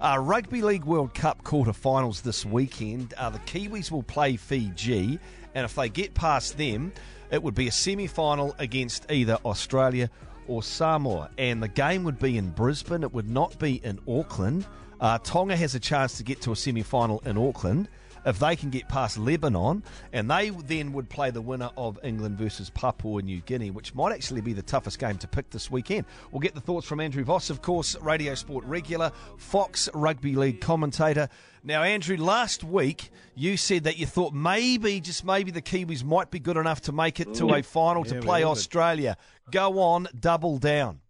Uh, Rugby League World Cup quarter-finals this weekend. Uh, the Kiwis will play Fiji, and if they get past them, it would be a semi-final against either Australia or Samoa, and the game would be in Brisbane. It would not be in Auckland. Uh, Tonga has a chance to get to a semi-final in Auckland if they can get past Lebanon, and they then would play the winner of England versus Papua New Guinea, which might actually be the toughest game to pick this weekend. We'll get the thoughts from Andrew Voss, of course, Radio Sport regular, Fox Rugby League commentator. Now, Andrew, last week you said that you thought maybe, just maybe, the Kiwis might be good enough to make it to a mm. final to play Australia. Go on, double down.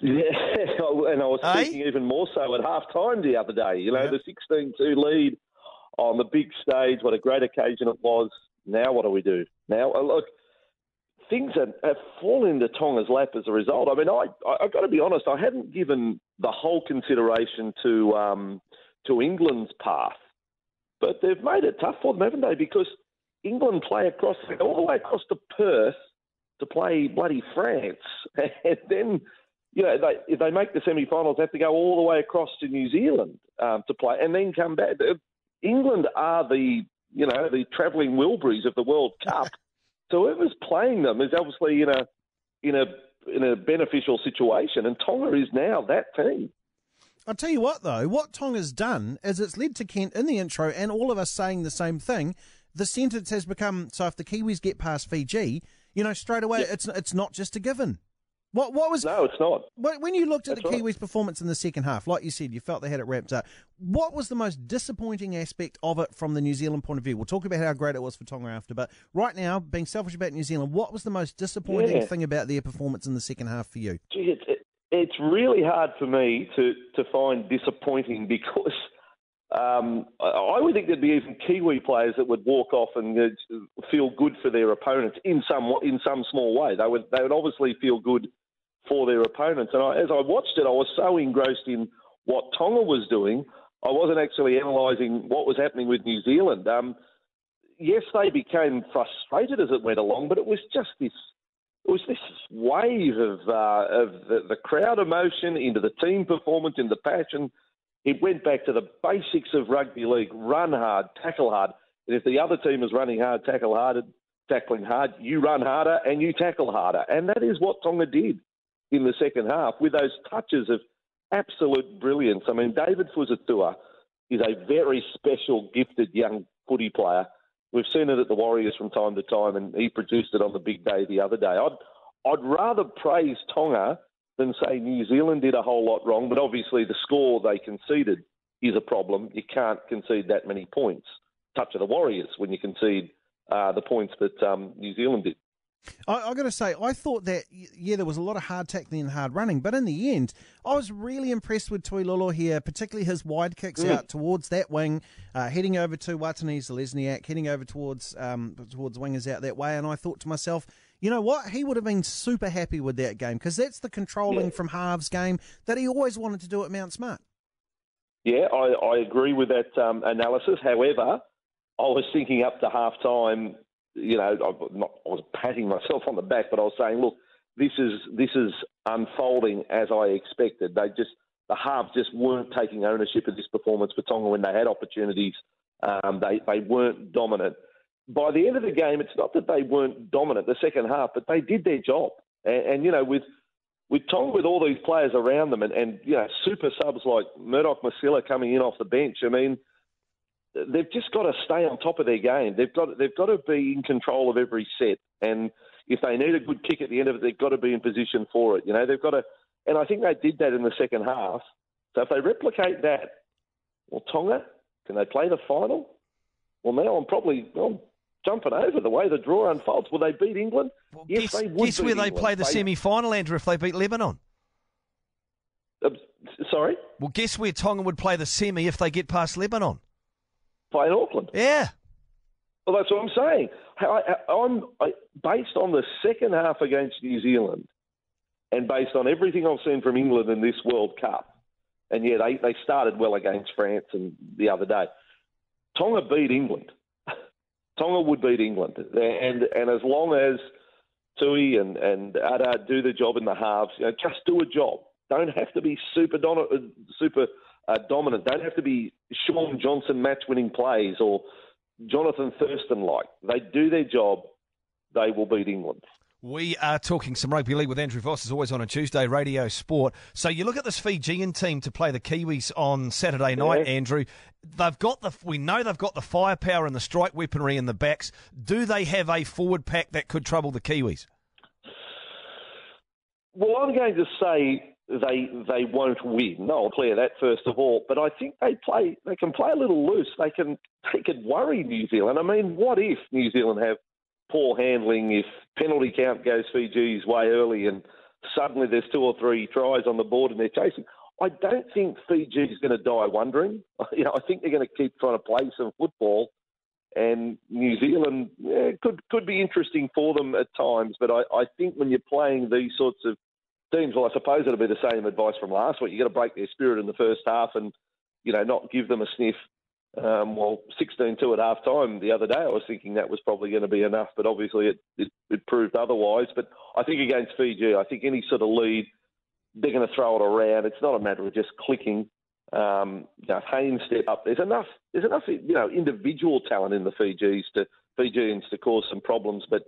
Yeah, and I was eh? thinking even more so at half time the other day. You know, the 16 2 lead on the big stage. What a great occasion it was. Now, what do we do? Now, uh, look, things have, have fallen into Tonga's lap as a result. I mean, I, I, have got to be honest, I hadn't given the whole consideration to, um, to England's path. But they've made it tough for them, haven't they? Because England play across, all the way across to Perth to play bloody France. and then you know, they, if they make the semi-finals, they have to go all the way across to New Zealand um, to play, and then come back. England are the you know the travelling Wilburys of the World Cup. so whoever's playing them is obviously in a in a in a beneficial situation, and Tonga is now that team. I'll tell you what, though, what Tonga's done is it's led to Kent in the intro and all of us saying the same thing. The sentence has become so if the Kiwis get past Fiji, you know, straight away yep. it's it's not just a given. What what was no? It's not. When you looked at That's the Kiwis' right. performance in the second half, like you said, you felt they had it wrapped up. What was the most disappointing aspect of it from the New Zealand point of view? We'll talk about how great it was for Tonga after, but right now, being selfish about New Zealand, what was the most disappointing yeah. thing about their performance in the second half for you? Gee, it's, it, it's really hard for me to to find disappointing because. Um, I would think there'd be even Kiwi players that would walk off and uh, feel good for their opponents in some in some small way. They would they would obviously feel good for their opponents. And I, as I watched it, I was so engrossed in what Tonga was doing, I wasn't actually analysing what was happening with New Zealand. Um, yes, they became frustrated as it went along, but it was just this. It was this wave of uh, of the, the crowd emotion into the team performance, into the passion. It went back to the basics of rugby league: run hard, tackle hard. And if the other team is running hard, tackle hard, tackling hard, you run harder and you tackle harder. And that is what Tonga did in the second half with those touches of absolute brilliance. I mean, David Fusitu'a is a very special, gifted young footy player. We've seen it at the Warriors from time to time, and he produced it on the big day the other day. I'd, I'd rather praise Tonga than say New Zealand did a whole lot wrong, but obviously the score they conceded is a problem. You can't concede that many points. Touch of the Warriors when you concede uh, the points that um, New Zealand did. I, I got to say, I thought that yeah, there was a lot of hard tackling and hard running, but in the end, I was really impressed with Tui Lolohea, particularly his wide kicks mm. out towards that wing, uh, heading over to Watene-Zelezniak, heading over towards um, towards wingers out that way, and I thought to myself, you know what? He would have been super happy with that game because that's the controlling yeah. from halves game that he always wanted to do at Mount Smart. Yeah, I, I agree with that um, analysis. However, I was thinking up to half time you know, I, not, I was patting myself on the back, but I was saying, look, this is this is unfolding as I expected. They just the halves just weren't taking ownership of this performance for Tonga when they had opportunities. Um, they they weren't dominant. By the end of the game, it's not that they weren't dominant the second half, but they did their job. And, and you know, with with Tonga with all these players around them, and, and you know, super subs like Murdoch Masila coming in off the bench. I mean, they've just got to stay on top of their game. They've got they've got to be in control of every set, and if they need a good kick at the end of it, they've got to be in position for it. You know, they've got to, and I think they did that in the second half. So if they replicate that, well, Tonga, can they play the final? Well, now I'm probably well, jumping over the way the draw unfolds. Will they beat England? Well, yes, guess, they would. Guess where England. they play the semi-final, Andrew, if they beat Lebanon. Uh, sorry. Well, guess where Tonga would play the semi if they get past Lebanon play in Auckland. Yeah. Well, that's what I'm saying. I, am based on the second half against New Zealand, and based on everything I've seen from England in this World Cup, and yeah, they, they started well against France and the other day. Tonga beat England. Tonga would beat England, and and as long as Tui and and Ata do the job in the halves, you know, just do a job. Don't have to be super uh, super uh, dominant. Don't have to be Shaun Johnson match-winning plays or Jonathan Thurston like. They do their job. They will beat England. We are talking some rugby league with Andrew Voss, as always on a Tuesday, Radio Sport. So you look at this Fijian team to play the Kiwis on Saturday night, yeah. Andrew. They've got the we know they've got the firepower and the strike weaponry in the backs. Do they have a forward pack that could trouble the Kiwis? Well, I'm going to say they they won't win. I'll clear that first of all. But I think they play they can play a little loose. They can they could worry New Zealand. I mean, what if New Zealand have poor handling if penalty count goes Fiji's way early and suddenly there's two or three tries on the board and they're chasing. I don't think Fiji is going to die wondering. You know, I think they're going to keep trying to play some football, and New Zealand yeah, could could be interesting for them at times. But I, I think when you're playing these sorts of teams, well, I suppose it'll be the same advice from last week. You've got to break their spirit in the first half and you know not give them a sniff um, well, 16-2 at half time the other day, I was thinking that was probably going to be enough, but obviously it, it, it, proved otherwise. But I think against Fiji, I think any sort of lead, they're going to throw it around. It's not a matter of just clicking. Um, you know, Hayne's step up. There's enough. There's enough. You know, individual talent in the Fiji's to Fijians to cause some problems, but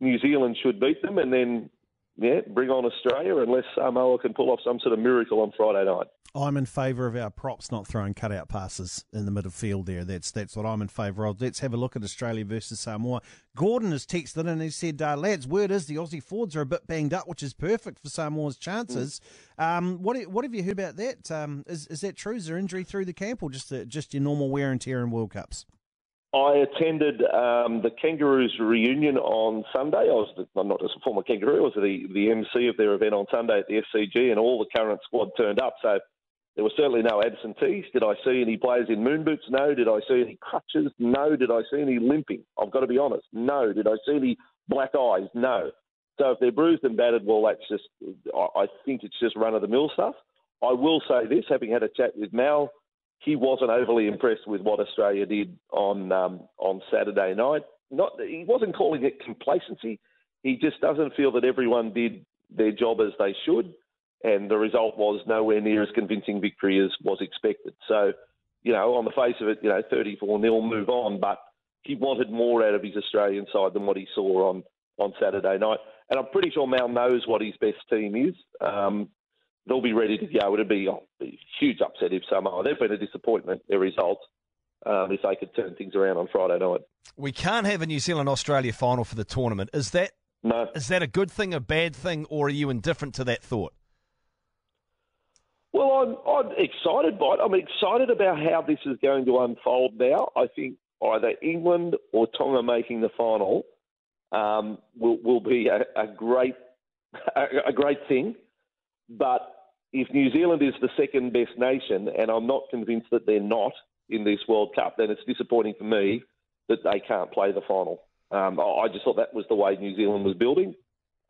New Zealand should beat them, and then yeah, bring on Australia unless Samoa can pull off some sort of miracle on Friday night. I'm in favour of our props not throwing cutout passes in the midfield there. That's that's what I'm in favour of. Let's have a look at Australia versus Samoa. Gordon has texted and he said, uh, lads, word is the Aussie Fords are a bit banged up, which is perfect for Samoa's chances. Mm. Um, what what have you heard about that? Um, is, is that true? Is there injury through the camp or just uh, just your normal wear and tear in World Cups? I attended um, the Kangaroos reunion on Sunday. I was the, I'm not just a former Kangaroo, I was the, the MC of their event on Sunday at the SCG, and all the current squad turned up. So there were certainly no absentees. Did I see any players in moon boots? No. Did I see any crutches? No. Did I see any limping? I've got to be honest. No. Did I see any black eyes? No. So if they're bruised and battered, well, that's just, I think it's just run of the mill stuff. I will say this, having had a chat with Mal, he wasn't overly impressed with what Australia did on um, on Saturday night. Not, he wasn't calling it complacency. He just doesn't feel that everyone did their job as they should and the result was nowhere near as convincing victory as was expected. So, you know, on the face of it, you know, 34 nil move on. But he wanted more out of his Australian side than what he saw on, on Saturday night. And I'm pretty sure Mal knows what his best team is. Um, they'll be ready to go. It'd be, oh, be a huge upset if Samoa. They've been a disappointment, their results. Um, if they could turn things around on Friday night. We can't have a New Zealand Australia final for the tournament. Is that no. Is that a good thing, a bad thing, or are you indifferent to that thought? Well, I'm, I'm excited by it. I'm excited about how this is going to unfold now. I think either England or Tonga making the final um, will, will be a, a great a, a great thing. But if New Zealand is the second best nation, and I'm not convinced that they're not in this World Cup, then it's disappointing for me that they can't play the final. Um, I just thought that was the way New Zealand was building.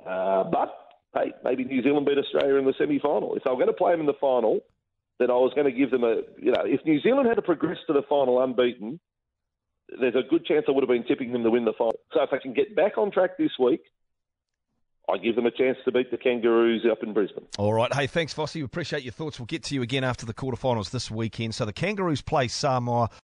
Uh, but hey, maybe New Zealand beat Australia in the semi final. If were going to play them in the final, then I was going to give them a, you know, if New Zealand had to progress to the final unbeaten, there's a good chance I would have been tipping them to win the final. So if they can get back on track this week, I give them a chance to beat the Kangaroos up in Brisbane. All right. Hey, thanks, Vossy. We appreciate your thoughts. We'll get to you again after the quarterfinals this weekend. So the Kangaroos play Samoa